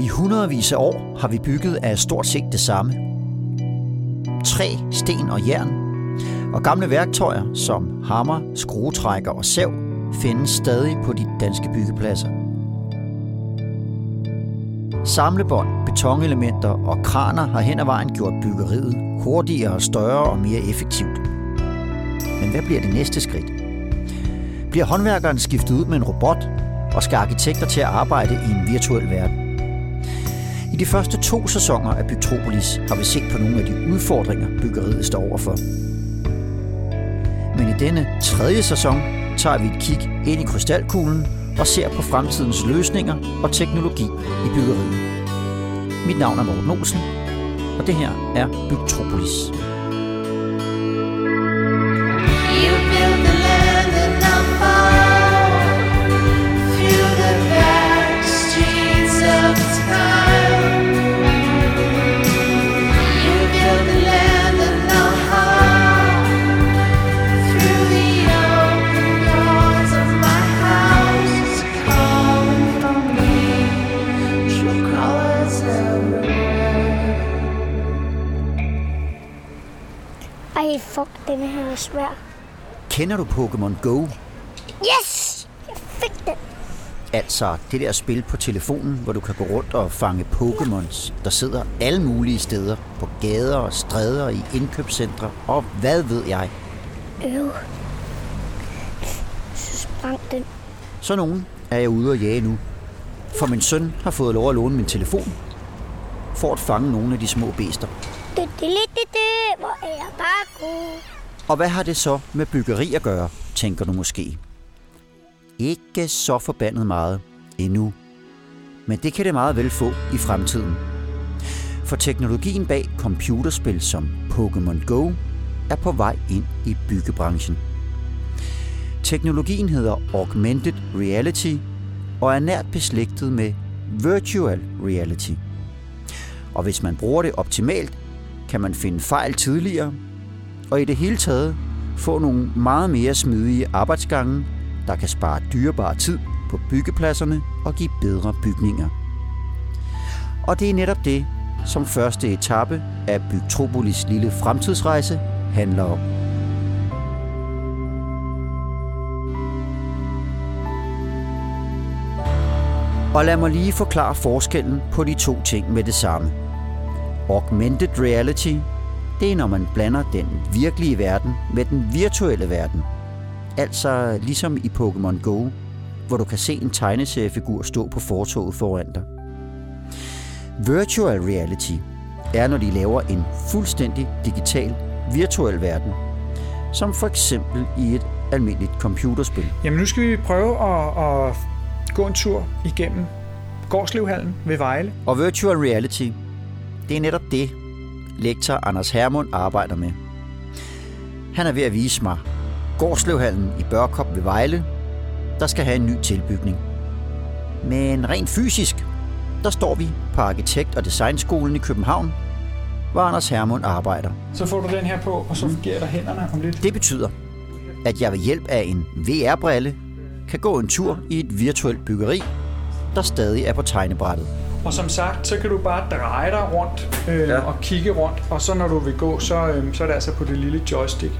I hundredvis af år har vi bygget af stort set det samme. Træ, sten og jern. Og gamle værktøjer som hammer, skruetrækker og sav findes stadig på de danske byggepladser. Samlebånd, betonelementer og kraner har hen ad vejen gjort byggeriet hurtigere, større og mere effektivt. Men hvad bliver det næste skridt? Bliver håndværkeren skiftet ud med en robot, og skal arkitekter til at arbejde i en virtuel verden? De første to sæsoner af Bygtropolis har vi set på nogle af de udfordringer, byggeriet står overfor. Men i denne tredje sæson tager vi et kig ind i krystalkuglen og ser på fremtidens løsninger og teknologi i byggeriet. Mit navn er Morten Olsen, og det her er Bygtropolis. Bygtropolis. Svær. Kender du Pokémon Go? Yes! Jeg fik den. Altså det der spil på telefonen, hvor du kan gå rundt og fange Pokémons, der sidder alle mulige steder på gader og stræder i indkøbscentre og hvad ved jeg. Øv. Så sprang den. Så nogen er jeg ude og jage nu. For min søn har fået lov at låne min telefon for at fange nogle af de små bæster. Det, det, det, det, det. Hvor er jeg bare god. Og hvad har det så med byggeri at gøre, tænker du måske? Ikke så forbandet meget endnu. Men det kan det meget vel få i fremtiden. For teknologien bag computerspil som Pokémon Go er på vej ind i byggebranchen. Teknologien hedder Augmented Reality og er nært beslægtet med Virtual Reality. Og hvis man bruger det optimalt, kan man finde fejl tidligere, og i det hele taget få nogle meget mere smidige arbejdsgange, der kan spare dyrebar tid på byggepladserne og give bedre bygninger. Og det er netop det, som første etape af Bygtropolis lille fremtidsrejse handler om. Og lad mig lige forklare forskellen på de to ting med det samme. Augmented reality, det er når man blander den virkelige verden med den virtuelle verden. Altså ligesom i Pokémon Go, hvor du kan se en tegneseriefigur stå på fortoget foran dig. Virtual reality er, når de laver en fuldstændig digital, virtuel verden, som for eksempel i et almindeligt computerspil. Jamen nu skal vi prøve at, at gå en tur igennem Gårdslevhallen ved Vejle. Og virtual reality, det er netop det, lektor Anders Hermund arbejder med. Han er ved at vise mig Gårdslevhallen i Børkop ved Vejle, der skal have en ny tilbygning. Men rent fysisk, der står vi på Arkitekt- og Designskolen i København, hvor Anders Hermund arbejder. Så får du den her på, og så giver jeg dig hænderne om lidt. Det betyder, at jeg ved hjælp af en VR-brille kan gå en tur i et virtuelt byggeri, der stadig er på tegnebrættet. Og som sagt, så kan du bare dreje dig rundt øh, ja. og kigge rundt, og så når du vil gå, så, øh, så er det altså på det lille joystick.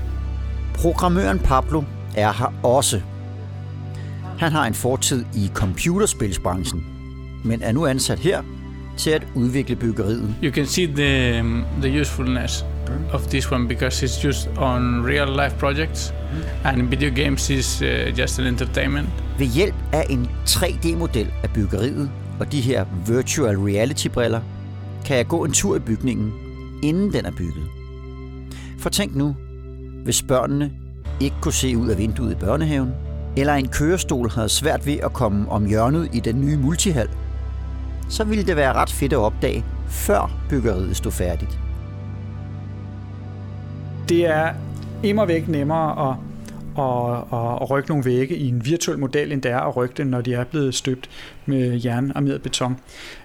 Programmøren Pablo er her også. Han har en fortid i computerspilsbranchen, men er nu ansat her til at udvikle byggeriet. you can see the the usefulness of this one because it's used on real life projects and video games is uh, just an entertainment Ved hjælp af en 3D-model af byggeriet og de her virtual reality-briller, kan jeg gå en tur i bygningen, inden den er bygget. For tænk nu, hvis børnene ikke kunne se ud af vinduet i børnehaven, eller en kørestol havde svært ved at komme om hjørnet i den nye multihal, så ville det være ret fedt at opdage, før byggeriet stod færdigt. Det er immer væk nemmere at, og, og, og rykke nogle vægge i en virtuel model, end det er at rykke den, når de er blevet støbt med jernarmeret beton.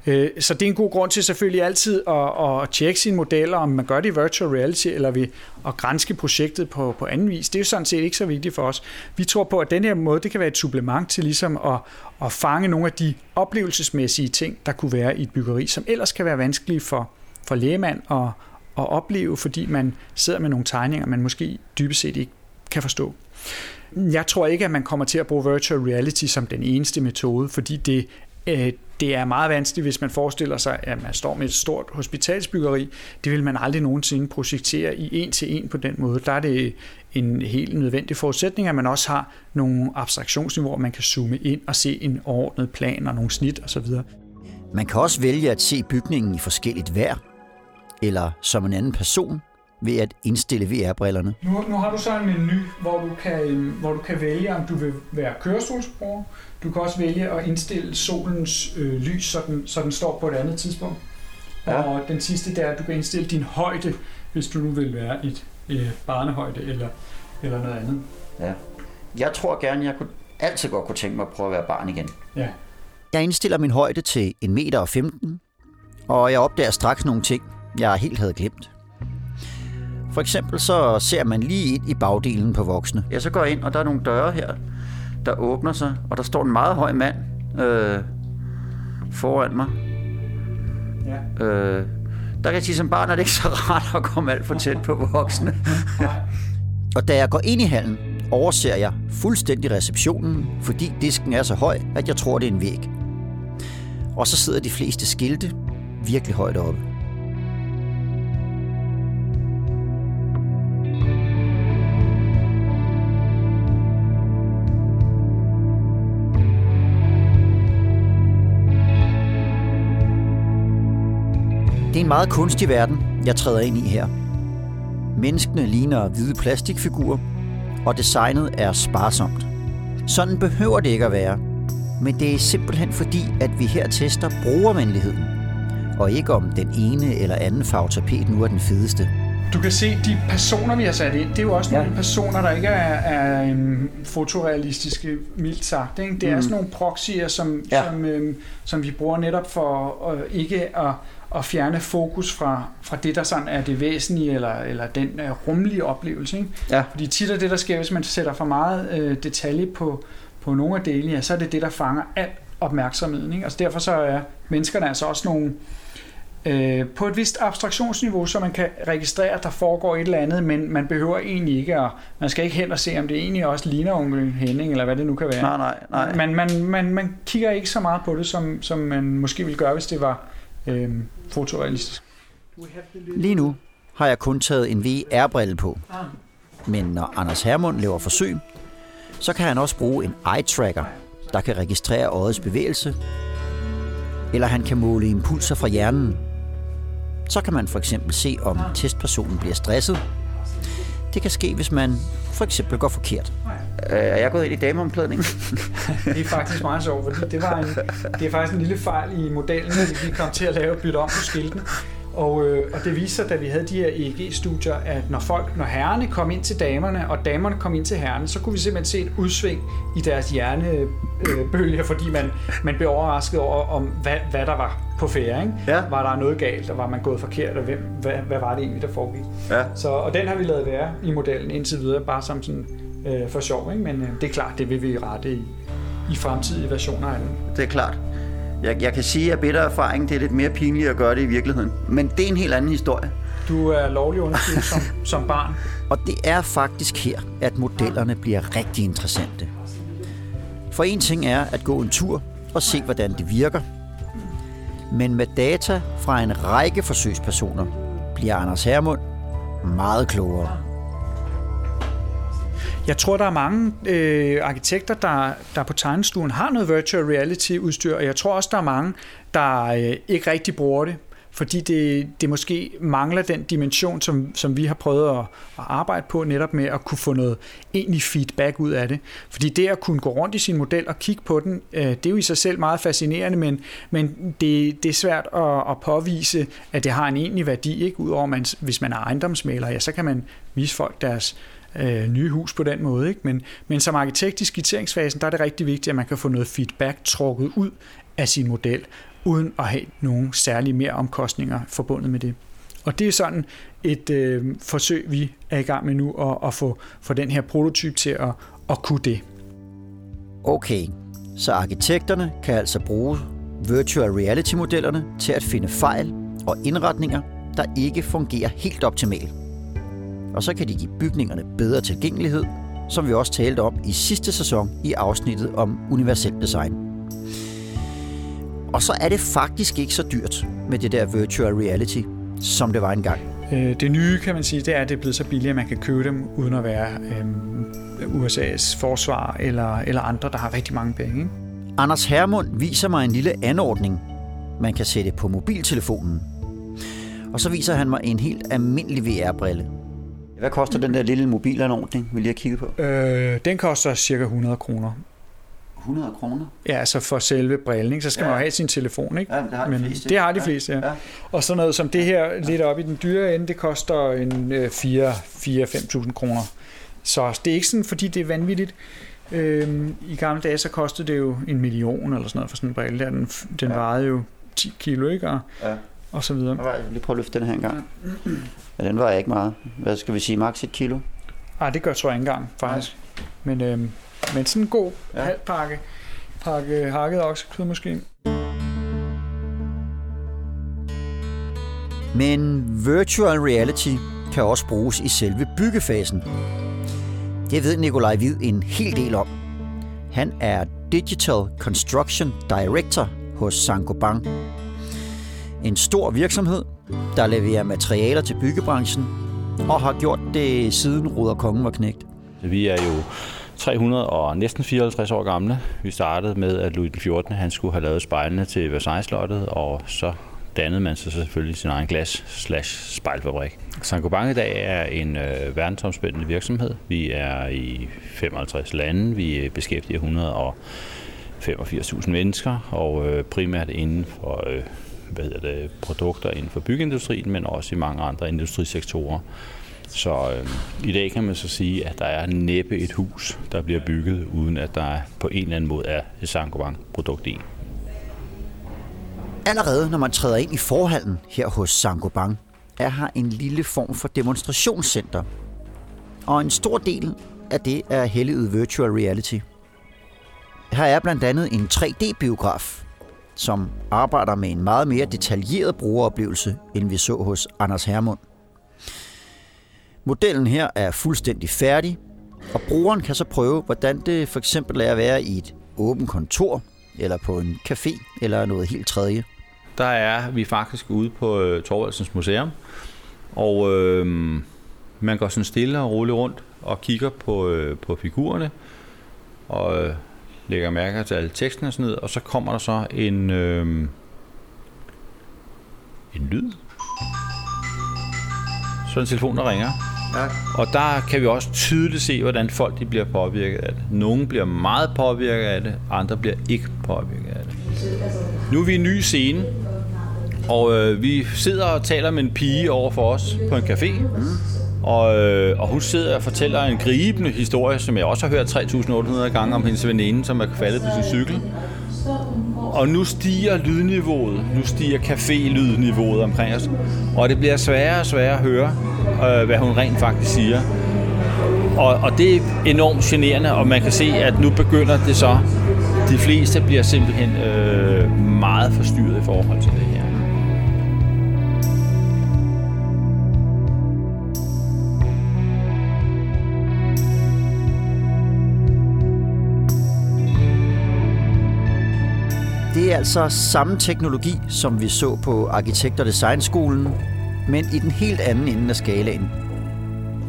Øh, så det er en god grund til selvfølgelig altid at, at tjekke sine modeller, om man gør det i virtual reality, eller ved at grænske projektet på, på anden vis. Det er jo sådan set ikke så vigtigt for os. Vi tror på, at den her måde, det kan være et supplement til ligesom at, at fange nogle af de oplevelsesmæssige ting, der kunne være i et byggeri, som ellers kan være vanskelige for, for lægemand at, at opleve, fordi man sidder med nogle tegninger, man måske dybest set ikke kan forstå. Jeg tror ikke, at man kommer til at bruge virtual reality som den eneste metode, fordi det, øh, det er meget vanskeligt, hvis man forestiller sig, at man står med et stort hospitalsbyggeri. Det vil man aldrig nogensinde projektere i en til en på den måde. Der er det en helt nødvendig forudsætning, at man også har nogle abstraktionsniveauer, man kan zoome ind og se en overordnet plan og nogle snit osv. Man kan også vælge at se bygningen i forskelligt vejr, eller som en anden person, ved at indstille VR-brillerne. Nu, nu har du så en menu, hvor du, kan, øh, hvor du kan vælge, om du vil være kørestolsbruger. Du kan også vælge at indstille solens øh, lys, så den, så den står på et andet tidspunkt. Ja. Og den sidste, der er, at du kan indstille din højde, hvis du nu vil være et øh, barnehøjde eller, eller noget andet. Ja. Jeg tror gerne, jeg kunne altid godt kunne tænke mig at prøve at være barn igen. Ja. Jeg indstiller min højde til 1 meter og 15, og jeg opdager straks nogle ting, jeg helt havde glemt. For eksempel så ser man lige ind i bagdelen på voksne. Ja, så går jeg ind, og der er nogle døre her, der åbner sig, og der står en meget høj mand øh, foran mig. ja. Øh, der kan jeg sige, som barn er det ikke så rart at komme alt for tæt på voksne. og da jeg går ind i hallen, overser jeg fuldstændig receptionen, fordi disken er så høj, at jeg tror, det er en væg. Og så sidder de fleste skilte virkelig højt oppe. Det er en meget kunstig verden, jeg træder ind i her. Menneskene ligner hvide plastikfigurer, og designet er sparsomt. Sådan behøver det ikke at være, men det er simpelthen fordi, at vi her tester brugervenligheden, og ikke om den ene eller anden farve tapet nu er den fedeste. Du kan se, de personer, vi har sat ind, det er jo også nogle Ja. personer, der ikke er, er um, fotorealistiske, mildt sagt. Ikke? Det er Mm. sådan nogle proxier, som, Ja. som, øhm, som vi bruger netop for øh, ikke at, at fjerne fokus fra, fra det, der sådan er det væsentlige, eller, eller den øh, rumlige oplevelse. Ikke? Ja. Fordi tit er det, der sker, hvis man sætter for meget øh, detalje på, på nogle af delene, ja, så er det det, der fanger al opmærksomheden. Ikke? Altså derfor så er menneskerne altså også nogle øh, på et vist abstraktionsniveau, så man kan registrere, at der foregår et eller andet, men man behøver egentlig ikke at, man skal ikke hen og se, om det egentlig også ligner onkel Henning, eller hvad det nu kan være. Nej, nej, nej. Man, man, man, man kigger ikke så meget på det, som, som man måske ville gøre, hvis det var øh, fotorealistisk. Lige nu har jeg kun taget en VR-brille på. Men når Anders Hermund laver forsøg, så kan han også bruge en eye-tracker, der kan registrere øjets bevægelse, eller han kan måle impulser fra hjernen. Så kan man for eksempel se, om testpersonen bliver stresset. Det kan ske, hvis man for eksempel går forkert. Er jeg gået ind i dameomklædning? Det er faktisk meget sjovt, fordi det, var en, det er faktisk en lille fejl i modellen, at vi kom til at lave bytte om på skilten. Og, øh, og det viser sig, da vi havde de her EEG-studier, at når folk, når herrerne kom ind til damerne, og damerne kom ind til herrerne, så kunne vi simpelthen se et udsving i deres hjernebølger, fordi man, man blev overrasket over, om hvad, hvad der var på færre. Ikke? Ja. Var der noget galt, og var man gået forkert, og hvem, hvad, hvad var det egentlig, der foregik? Ja. Så, og den har vi lavet være i modellen indtil videre, bare som sådan øh, for sjov. Ikke? Men øh, det er klart, det vil vi rette i, i fremtidige versioner af den. Det er klart. Jeg, jeg kan sige, at bitter erfaring, det er lidt mere pinligt at gøre det i virkeligheden. Men det er en helt anden historie. Du er lovlig underskudt som, som barn. Og det er faktisk her, at modellerne bliver rigtig interessante. For en ting er at gå en tur og se, hvordan det virker. Men med data fra en række forsøgspersoner bliver Anders Hermund meget klogere. Jeg tror, der er mange øh, arkitekter, der, der på tegnestuen har noget virtual reality udstyr, og jeg tror også, der er mange, der øh, ikke rigtig bruger det, fordi det, det måske mangler den dimension, som, som vi har prøvet at, at arbejde på, netop med at kunne få noget egentlig feedback ud af det. Fordi det at kunne gå rundt i sin model og kigge på den, øh, det er jo i sig selv meget fascinerende, men, men det, det er svært at, at påvise, at det har en egentlig værdi, ikke? Udover man, hvis man er ejendomsmaler, ja, så kan man vise folk deres øh, nye hus på den måde. Ikke? Men, men som arkitekt i skitseringsfasen, der er det rigtig vigtigt, at man kan få noget feedback trukket ud af sin model, uden at have nogen særlige mere omkostninger forbundet med det. Og det er sådan et øh, forsøg, vi er i gang med nu, at, at få, få den her prototyp til at, at kunne det. Okay, så arkitekterne kan altså bruge virtual reality-modellerne til at finde fejl og indretninger, der ikke fungerer helt optimalt. Og så kan de give bygningerne bedre tilgængelighed, som vi også talte om i sidste sæson i afsnittet om universel design. Og så er det faktisk ikke så dyrt med det der virtual reality, som det var engang. Øh, Det nye, kan man sige, det er, at det er blevet så billigt, at man kan købe dem, uden at være øh, USA's forsvar eller, eller andre, der har rigtig mange penge. Ikke? Anders Hermund viser mig en lille anordning, man kan sætte på mobiltelefonen. Og så viser han mig en helt almindelig VR-brille. Hvad koster den der lille mobilanordning, vi lige har kigget på? Øh, den koster cirka 100 kroner. 100 kroner. Ja, altså for selve brillen, ikke? så skal ja. Ja. man jo have sin telefon, ikke? Ja, det har de Men fleste. det har de Ja, fleste, ja. ja. Og sådan noget som det her, lidt op i den dyre ende, det koster en øh, 4-5.000 kroner. Så det er ikke sådan, fordi det er vanvittigt. Øhm, I gamle dage, så kostede det jo en million eller sådan noget for sådan en brille. Der. Den, den Ja. vejede jo 10 kilo, ikke? Og, Ja. Og så videre. Jeg vil lige prøve at løfte den her en gang. Ja, den var ikke meget. Hvad skal vi sige? Max et kilo? Ej, det gør tror jeg ikke engang, faktisk. Men, øhm, men sådan en god Ja. halv pakke, pakke hakket oksekød måske. Men virtual reality kan også bruges i selve byggefasen. Det ved Nikolaj Hvid en hel del om. Han er Digital Construction Director hos Saint-Gobain. En stor virksomhed, der leverer materialer til byggebranchen og har gjort det siden Ruder Kongen var knægt. Vi er jo 300 og næsten 54 år gamle. Vi startede med, at Louis XIV han skulle have lavet spejlene til Versailles-slottet, og så dannede man sig selvfølgelig sin egen glas slash spejlfabrik. Saint-Gobain i dag er en øh, verdensomspændende virksomhed. Vi er i 55 lande. Vi øh, beskæftiger 185.000 mennesker, og øh, primært inden for øh, hvad hedder det, produkter inden for byggeindustrien, men også i mange andre industrisektorer. Så øh, i dag kan man så sige, at der er næppe et hus, der bliver bygget, uden at der på en eller anden måde er et Saint-Gobain-produkt i. Allerede når man træder ind i forhallen her hos Saint-Gobain, er her en lille form for demonstrationscenter. Og en stor del af det er helliget virtual reality. Her er blandt andet en 3D-biograf, som arbejder med en meget mere detaljeret brugeroplevelse, end vi så hos Anders Hermund. Modellen her er fuldstændig færdig, og brugeren kan så prøve, hvordan det for eksempel er at være i et åbent kontor, eller på en café, eller noget helt tredje. Der er vi faktisk ude på øh, Torvaldsens Museum, og øh, man går sådan stille og roligt rundt og kigger på, øh, på figurerne, og øh, lægger mærke til alle teksten og sådan noget, og så kommer der så en, øh, en lyd. Så en telefon, der ringer. Ja. Og der kan vi også tydeligt se, hvordan folk de bliver påvirket af det. Nogle bliver meget påvirket af det, andre bliver ikke påvirket af det. Nu er vi i en ny scene, og øh, vi sidder og taler med en pige over for os på en café. Og, øh, og hun sidder og fortæller en gribende historie, som jeg også har hørt 3.800 gange om hendes veninde, som er faldet på sin cykel. Og nu stiger lydniveauet, nu stiger café-lydniveauet omkring os. Og det bliver sværere og sværere at høre, øh, hvad hun rent faktisk siger. Og, og det er enormt generende, og man kan se, at nu begynder det så. De fleste bliver simpelthen øh, meget forstyrret i forhold til det er altså samme teknologi, som vi så på Arkitekt- og Designskolen, men i den helt anden ende af skalaen,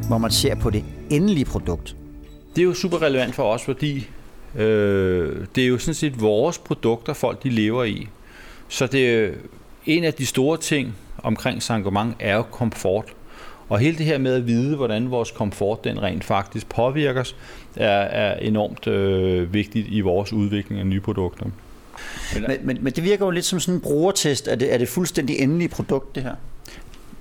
hvor man ser på det endelige produkt. Det er jo super relevant for os, fordi øh, det er jo sådan set vores produkter, folk de lever i. Så det er en af de store ting omkring Saint-Gobain er jo komfort. Og hele det her med at vide, hvordan vores komfort den rent faktisk påvirkes, er, er enormt øh, vigtigt i vores udvikling af nye produkter. Men, men, men det virker jo lidt som sådan en brugertest. Er det, er det fuldstændig endelige produkt, det her?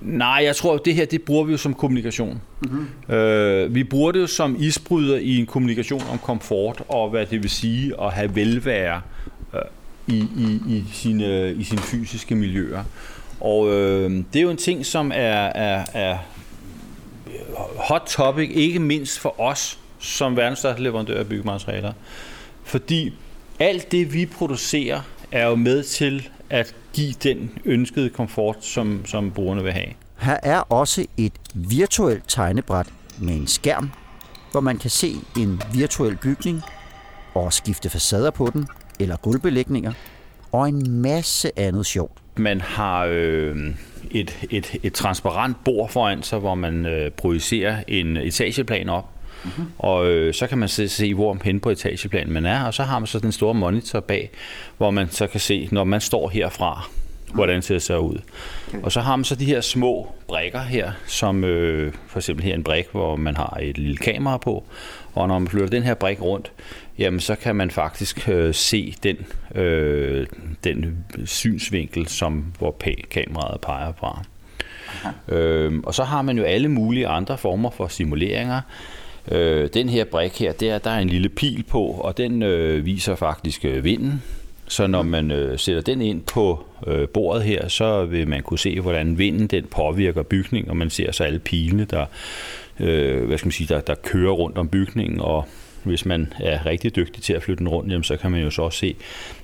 Nej, jeg tror, at det her, det bruger vi jo som kommunikation. Mm-hmm. Øh, vi bruger det jo som isbryder i en kommunikation om komfort, og hvad det vil sige at have velvære øh, i, i, i, sine, i sine fysiske miljøer. Og øh, det er jo en ting, som er, er, er hot topic, ikke mindst for os som verdens største leverandør af byggematerialer. Fordi alt det, vi producerer, er jo med til at give den ønskede komfort, som, som brugerne vil have. Her er også et virtuelt tegnebræt med en skærm, hvor man kan se en virtuel bygning og skifte facader på den, eller gulvbelægninger, og en masse andet sjovt. Man har øh, et, et, et transparent bord foran sig, hvor man øh, projicerer en etageplan op. Mm-hmm. Og øh, så kan man se, se, hvor hen på etageplanen man er, og så har man så den store monitor bag, hvor man så kan se, når man står herfra, hvordan ser det så ud. Okay. Og så har man så de her små brikker her, som øh, for eksempel her en brik, hvor man har et lille kamera på, og når man flytter den her brik rundt, jamen så kan man faktisk øh, se den, øh, den synsvinkel, som hvor pa- kameraet peger fra. Øh, og så har man jo alle mulige andre former for simuleringer. Øh, den her brik her, der, der er en lille pil på, og den øh, viser faktisk øh, vinden. Så når man øh, sætter den ind på øh, bordet her, så vil man kunne se, hvordan vinden den påvirker bygningen, og man ser så alle pilene, der, øh, hvad skal man sige, der, der kører rundt om bygningen, og hvis man er rigtig dygtig til at flytte den rundt, jamen, så kan man jo så også se,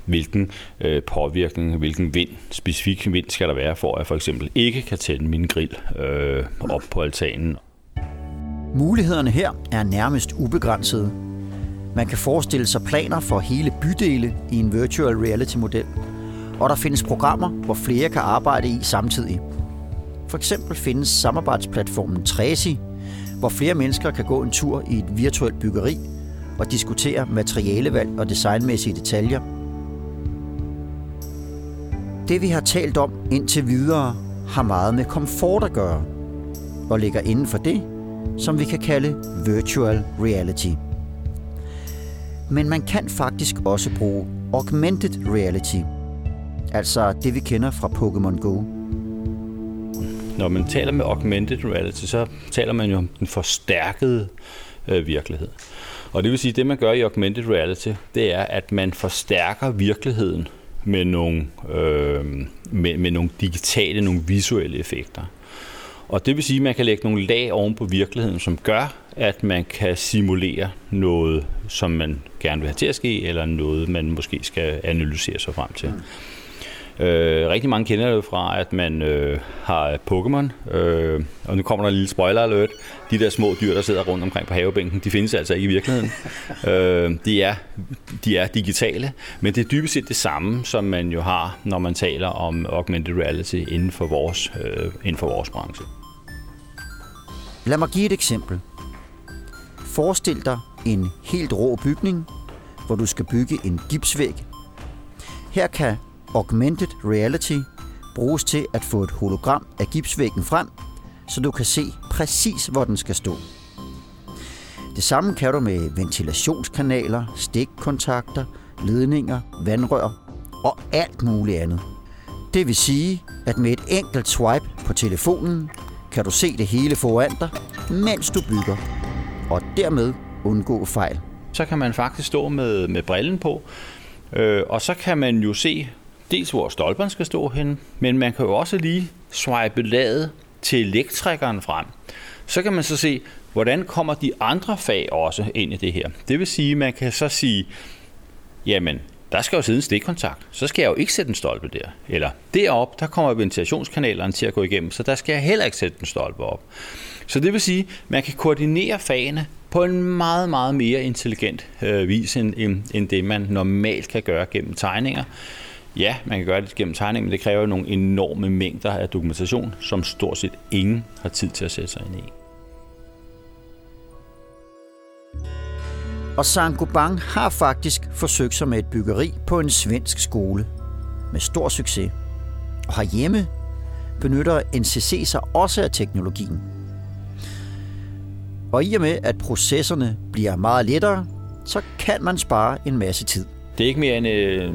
hvilken øh, påvirkning, hvilken vind, specifik vind skal der være, for at jeg for eksempel ikke kan tænde min grill øh, op på altanen. Mulighederne her er nærmest ubegrænsede. Man kan forestille sig planer for hele bydele i en virtual reality-model, og der findes programmer, hvor flere kan arbejde i samtidig. For eksempel findes samarbejdsplatformen Tracy, hvor flere mennesker kan gå en tur i et virtuelt byggeri og diskutere materialevalg og designmæssige detaljer. Det vi har talt om indtil videre har meget med komfort at gøre, og ligger inden for det, som vi kan kalde virtual reality. Men man kan faktisk også bruge augmented reality, altså det vi kender fra Pokémon Go. Når man taler med augmented reality, så taler man jo om den forstærkede øh, virkelighed. Og det vil sige, at det man gør i augmented reality, det er, at man forstærker virkeligheden med nogle, øh, med, med nogle digitale, nogle visuelle effekter. Og det vil sige, at man kan lægge nogle lag oven på virkeligheden, som gør, at man kan simulere noget, som man gerne vil have til at ske, eller noget, man måske skal analysere sig frem til. Øh, rigtig mange kender det fra, at man øh, har Pokémon, øh, og nu kommer der en lille spoiler alert. De der små dyr, der sidder rundt omkring på havebænken, de findes altså ikke i virkeligheden. øh, de, er, de er digitale, men det er dybest set det samme, som man jo har, når man taler om augmented reality inden for vores, øh, inden for vores branche. Lad mig give et eksempel. Forestil dig en helt rå bygning, hvor du skal bygge en gipsvæg. Her kan augmented reality bruges til at få et hologram af gipsvæggen frem, så du kan se præcis, hvor den skal stå. Det samme kan du med ventilationskanaler, stikkontakter, ledninger, vandrør og alt muligt andet. Det vil sige, at med et enkelt swipe på telefonen, kan du se det hele foran dig, mens du bygger, og dermed undgå fejl. så kan man faktisk stå med, med brillen på, øh, og så kan man jo se dels, hvor stolperne skal stå hen, men man kan jo også lige swipe ladet til elektrikeren frem. Så kan man så se, hvordan kommer de andre fag også ind i det her. Det vil sige, man kan så sige, jamen, der skal jo sidde en stikkontakt, så skal jeg jo ikke sætte en stolpe der. Eller derop, der kommer ventilationskanalerne til at gå igennem, så der skal jeg heller ikke sætte en stolpe op. Så det vil sige, man kan koordinere fagene på en meget, meget mere intelligent øh, vis, end, end, end det man normalt kan gøre gennem tegninger. Ja, man kan gøre det gennem tegning, men det kræver nogle enorme mængder af dokumentation, som stort set ingen har tid til at sætte sig ind i. Og Saint-Gobain har faktisk forsøgt sig med et byggeri på en svensk skole. Med stor succes. Og herhjemme benytter NCC sig også af teknologien. Og i og med, at processerne bliver meget lettere, så kan man spare en masse tid. Det er ikke mere end øh,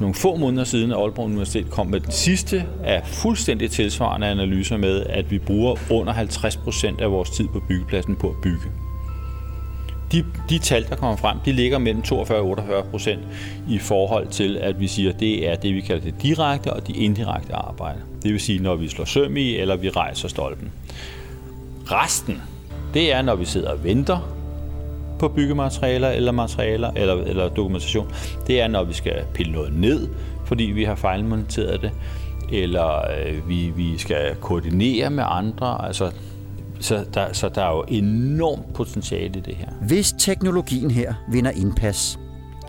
nogle få måneder siden, at Aalborg Universitet kom med den sidste af fuldstændig tilsvarende analyser med, at vi bruger under 50 procent af vores tid på byggepladsen på at bygge. De, de tal, der kommer frem, de ligger mellem 42 og 48 procent i forhold til, at vi siger, det er det, vi kalder det direkte og de indirekte arbejde. Det vil sige, når vi slår søm i, eller vi rejser stolpen. Resten, det er, når vi sidder og venter på byggematerialer eller materialer eller, eller dokumentation. Det er, når vi skal pille noget ned, fordi vi har fejlmonteret det, eller øh, vi, vi skal koordinere med andre. Altså, så, der, så der er jo enormt potentiale i det her. Hvis teknologien her vinder indpas,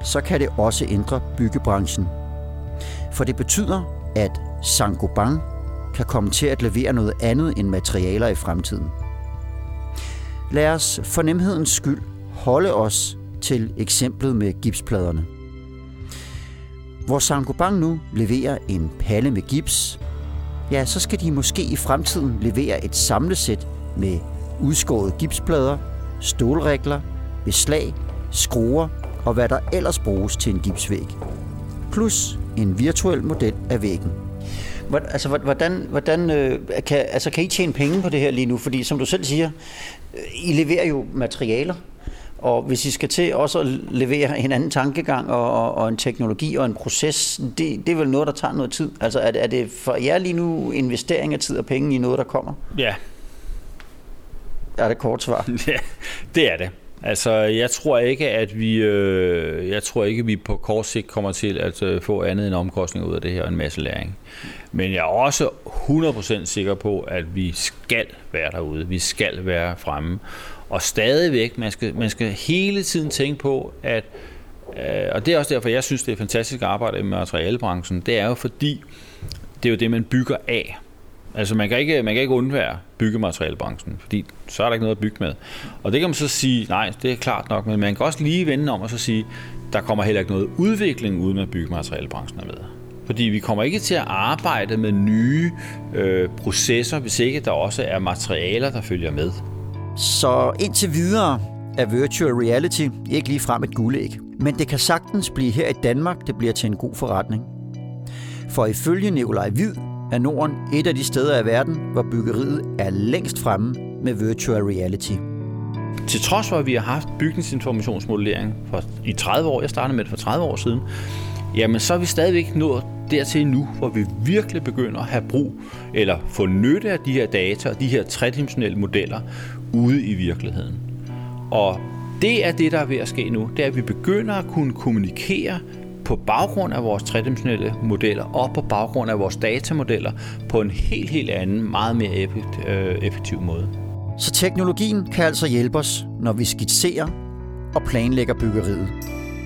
så kan det også ændre byggebranchen. For det betyder, at Saint-Gobain kan komme til at levere noget andet end materialer i fremtiden. Lad os for nemhedens skyld holde os til eksemplet med gipspladerne. Hvor Saint-Gobain nu leverer en palle med gips, ja, så skal de måske i fremtiden levere et samlesæt med udskårede gipsplader, stålregler, beslag, skruer og hvad der ellers bruges til en gipsvæg. Plus en virtuel model af væggen. Altså, hvor- hvordan, hvordan øh, kan, altså, kan I tjene penge på det her lige nu? Fordi som du selv siger, øh, I leverer jo materialer, og hvis I skal til også at levere en anden tankegang og, og, og en teknologi og en proces, det, det er vel noget, der tager noget tid. Altså er det, er det for jer lige nu investering af tid og penge i noget, der kommer? Ja, er det kort svar? Ja, det er det. Altså, jeg tror ikke, at vi, øh, jeg tror ikke, at vi på kort sigt kommer til at øh, få andet end omkostninger ud af det her, og en masse læring. Men jeg er også 100% sikker på, at vi skal være derude. Vi skal være fremme. Og stadigvæk, man skal, man skal hele tiden tænke på, at øh, og det er også derfor, jeg synes, det er fantastisk at arbejde i materialebranchen. Det er jo fordi, det er jo det, man bygger af. Altså man kan ikke, man kan ikke undvære byggematerialebranchen, fordi så er der ikke noget at bygge med. Og det kan man så sige, nej, det er klart nok, men man kan også lige vende om og så sige, der kommer heller ikke noget udvikling uden at byggematerialebranchen er med. Fordi vi kommer ikke til at arbejde med nye øh, processer, hvis ikke der også er materialer, der følger med. Så indtil videre er virtual reality ikke lige frem et guldæg. Men det kan sagtens blive her i Danmark, det bliver til en god forretning. For ifølge Nikolaj Hvid er Norden et af de steder i verden, hvor byggeriet er længst fremme med virtual reality. til trods for, at vi har haft bygningsinformationsmodellering for, i 30 år, jeg startede med det for 30 år siden, jamen så er vi stadigvæk nået dertil nu, hvor vi virkelig begynder at have brug eller få nytte af de her data og de her tredimensionelle modeller ude i virkeligheden. Og det er det, der er ved at ske nu. Det er, at vi begynder at kunne kommunikere på baggrund af vores tredimensionelle modeller og på baggrund af vores datamodeller på en helt, helt anden, meget mere effekt- øh, effektiv måde. Så teknologien kan altså hjælpe os, når vi skitserer og planlægger byggeriet.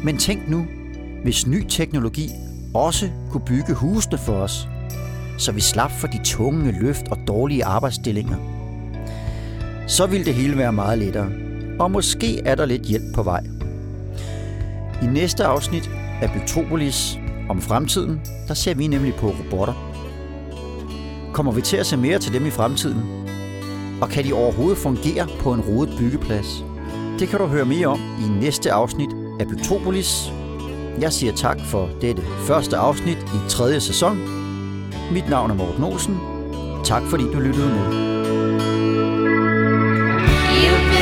Men tænk nu, hvis ny teknologi også kunne bygge husene for os, så vi slap for de tunge løft og dårlige arbejdsstillinger. Så ville det hele være meget lettere, og måske er der lidt hjælp på vej. I næste afsnit af Bygtropolis om fremtiden, der ser vi nemlig på robotter. Kommer vi til at se mere til dem i fremtiden? Og kan de overhovedet fungere på en rodet byggeplads? Det kan du høre mere om i næste afsnit af Bygtropolis. Jeg siger tak for dette første afsnit i tredje sæson. Mit navn er Morten Olsen. Tak fordi du lyttede med. You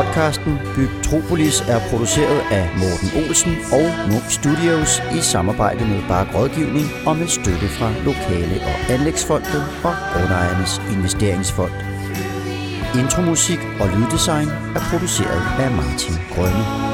Podcasten Podcasten Bygtropolis er produceret af Morten Olsen og Munk Studios i samarbejde med Bark Rådgivning og med støtte fra Lokale- og Anlægsfondet og Grundejernes Investeringsfond. Intromusik og lyddesign er produceret af Martin Grønne.